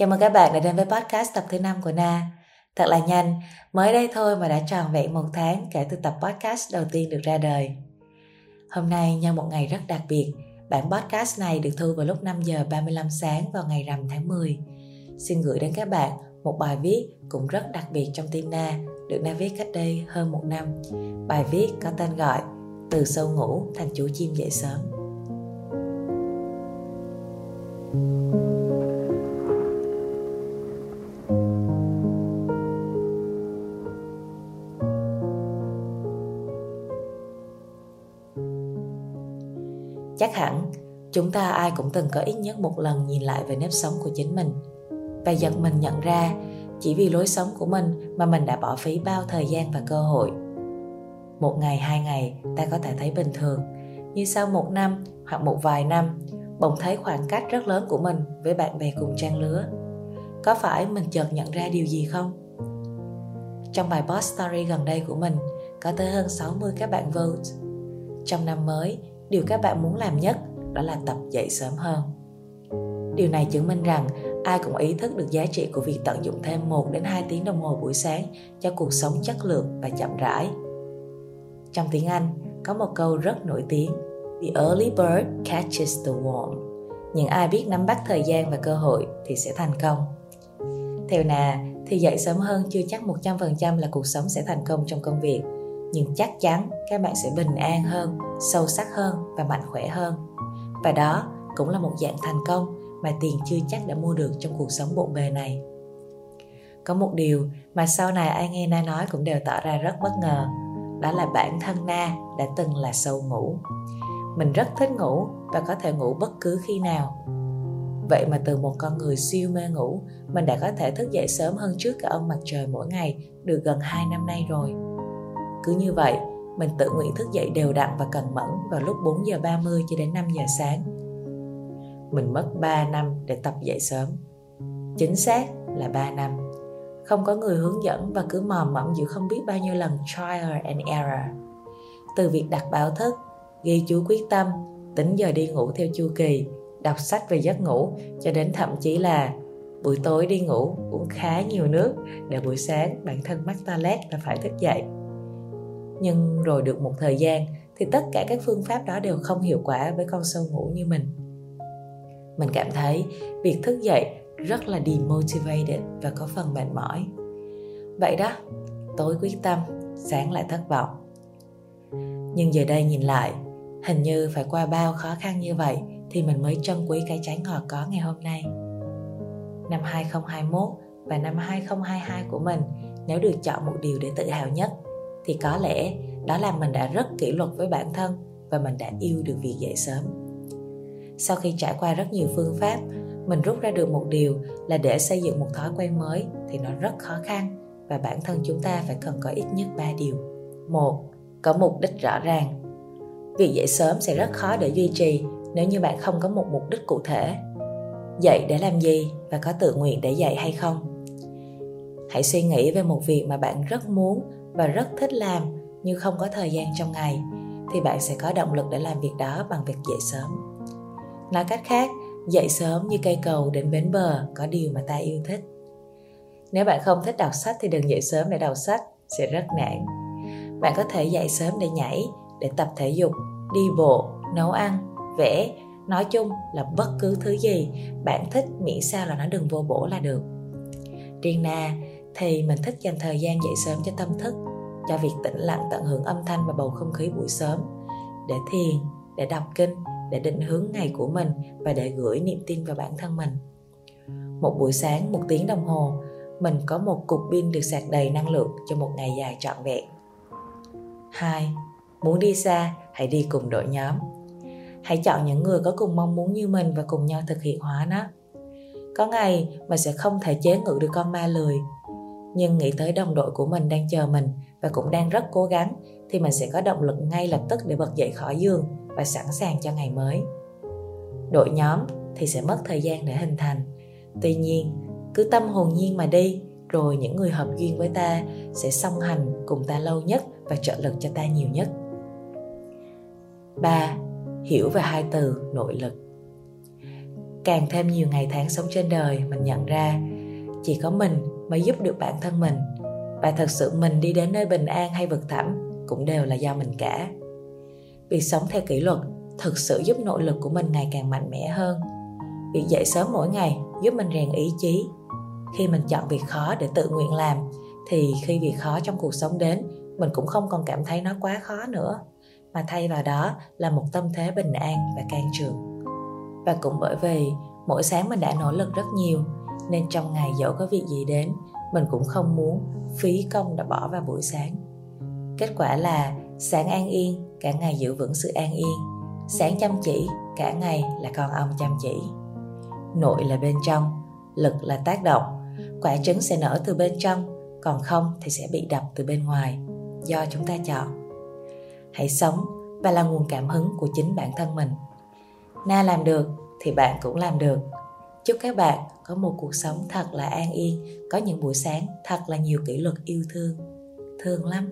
Chào mừng các bạn đã đến với podcast tập thứ 5 của Na. Thật là nhanh, mới đây thôi mà đã tròn vẹn một tháng kể từ tập podcast đầu tiên được ra đời. Hôm nay nhân một ngày rất đặc biệt, bản podcast này được thu vào lúc 5 giờ 35 sáng vào ngày rằm tháng 10. Xin gửi đến các bạn một bài viết cũng rất đặc biệt trong tim Na, được Na viết cách đây hơn một năm. Bài viết có tên gọi Từ sâu ngủ thành chú chim dậy sớm. Chắc hẳn, chúng ta ai cũng từng có ít nhất một lần nhìn lại về nếp sống của chính mình. Và giật mình nhận ra, chỉ vì lối sống của mình mà mình đã bỏ phí bao thời gian và cơ hội. Một ngày, hai ngày, ta có thể thấy bình thường. Nhưng sau một năm hoặc một vài năm, bỗng thấy khoảng cách rất lớn của mình với bạn bè cùng trang lứa. Có phải mình chợt nhận ra điều gì không? Trong bài post story gần đây của mình, có tới hơn 60 các bạn vote. Trong năm mới điều các bạn muốn làm nhất đó là tập dậy sớm hơn điều này chứng minh rằng ai cũng ý thức được giá trị của việc tận dụng thêm 1 đến 2 tiếng đồng hồ buổi sáng cho cuộc sống chất lượng và chậm rãi. Trong tiếng Anh, có một câu rất nổi tiếng The early bird catches the worm. Những ai biết nắm bắt thời gian và cơ hội thì sẽ thành công. Theo nà, thì dậy sớm hơn chưa chắc 100% là cuộc sống sẽ thành công trong công việc, nhưng chắc chắn các bạn sẽ bình an hơn, sâu sắc hơn và mạnh khỏe hơn. Và đó cũng là một dạng thành công mà tiền chưa chắc đã mua được trong cuộc sống bộn bề này. Có một điều mà sau này ai nghe na nói cũng đều tỏ ra rất bất ngờ, đó là bản thân na đã từng là sâu ngủ. Mình rất thích ngủ và có thể ngủ bất cứ khi nào. Vậy mà từ một con người siêu mê ngủ, mình đã có thể thức dậy sớm hơn trước cả ông mặt trời mỗi ngày được gần 2 năm nay rồi cứ như vậy mình tự nguyện thức dậy đều đặn và cần mẫn vào lúc 4 giờ 30 cho đến 5 giờ sáng. Mình mất 3 năm để tập dậy sớm. Chính xác là 3 năm. Không có người hướng dẫn và cứ mò mẫm giữa không biết bao nhiêu lần trial and error. Từ việc đặt báo thức, ghi chú quyết tâm, tính giờ đi ngủ theo chu kỳ, đọc sách về giấc ngủ cho đến thậm chí là buổi tối đi ngủ uống khá nhiều nước để buổi sáng bản thân mắc toilet và phải thức dậy nhưng rồi được một thời gian thì tất cả các phương pháp đó đều không hiệu quả với con sâu ngủ như mình. Mình cảm thấy việc thức dậy rất là demotivated và có phần mệt mỏi. Vậy đó tối quyết tâm sáng lại thất vọng. Nhưng giờ đây nhìn lại, hình như phải qua bao khó khăn như vậy thì mình mới trân quý cái trái ngọt có ngày hôm nay. Năm 2021 và năm 2022 của mình, nếu được chọn một điều để tự hào nhất thì có lẽ đó là mình đã rất kỷ luật với bản thân và mình đã yêu được việc dậy sớm sau khi trải qua rất nhiều phương pháp mình rút ra được một điều là để xây dựng một thói quen mới thì nó rất khó khăn và bản thân chúng ta phải cần có ít nhất 3 điều. Một, có mục đích rõ ràng. Việc dậy sớm sẽ rất khó để duy trì nếu như bạn không có một mục đích cụ thể. Dậy để làm gì và có tự nguyện để dậy hay không? Hãy suy nghĩ về một việc mà bạn rất muốn và rất thích làm nhưng không có thời gian trong ngày, thì bạn sẽ có động lực để làm việc đó bằng việc dậy sớm. Nói cách khác, dậy sớm như cây cầu đến bến bờ có điều mà ta yêu thích. Nếu bạn không thích đọc sách thì đừng dậy sớm để đọc sách, sẽ rất nản. Bạn có thể dậy sớm để nhảy, để tập thể dục, đi bộ, nấu ăn, vẽ. Nói chung là bất cứ thứ gì bạn thích, miễn sao là nó đừng vô bổ là được. Riêng na thì mình thích dành thời gian dậy sớm cho tâm thức, cho việc tĩnh lặng tận hưởng âm thanh và bầu không khí buổi sớm, để thiền, để đọc kinh, để định hướng ngày của mình và để gửi niềm tin vào bản thân mình. Một buổi sáng, một tiếng đồng hồ, mình có một cục pin được sạc đầy năng lượng cho một ngày dài trọn vẹn. Hai, muốn đi xa, hãy đi cùng đội nhóm. Hãy chọn những người có cùng mong muốn như mình và cùng nhau thực hiện hóa nó. Có ngày, mình sẽ không thể chế ngự được con ma lười nhưng nghĩ tới đồng đội của mình đang chờ mình và cũng đang rất cố gắng, thì mình sẽ có động lực ngay lập tức để bật dậy khỏi giường và sẵn sàng cho ngày mới. Đội nhóm thì sẽ mất thời gian để hình thành. Tuy nhiên, cứ tâm hồn nhiên mà đi, rồi những người hợp duyên với ta sẽ song hành cùng ta lâu nhất và trợ lực cho ta nhiều nhất. 3. Hiểu về hai từ nội lực. Càng thêm nhiều ngày tháng sống trên đời, mình nhận ra chỉ có mình mới giúp được bản thân mình. Và thật sự mình đi đến nơi bình an hay vực thẳm cũng đều là do mình cả. Việc sống theo kỷ luật thực sự giúp nội lực của mình ngày càng mạnh mẽ hơn. Việc dậy sớm mỗi ngày giúp mình rèn ý chí. Khi mình chọn việc khó để tự nguyện làm, thì khi việc khó trong cuộc sống đến, mình cũng không còn cảm thấy nó quá khó nữa, mà thay vào đó là một tâm thế bình an và can trường. Và cũng bởi vì mỗi sáng mình đã nỗ lực rất nhiều nên trong ngày dẫu có việc gì đến, mình cũng không muốn phí công đã bỏ vào buổi sáng. Kết quả là sáng an yên, cả ngày giữ vững sự an yên. Sáng chăm chỉ, cả ngày là con ông chăm chỉ. Nội là bên trong, lực là tác động. Quả trứng sẽ nở từ bên trong, còn không thì sẽ bị đập từ bên ngoài. Do chúng ta chọn. Hãy sống, và là nguồn cảm hứng của chính bản thân mình. Na làm được thì bạn cũng làm được chúc các bạn có một cuộc sống thật là an yên, có những buổi sáng thật là nhiều kỷ luật yêu thương. Thương lắm.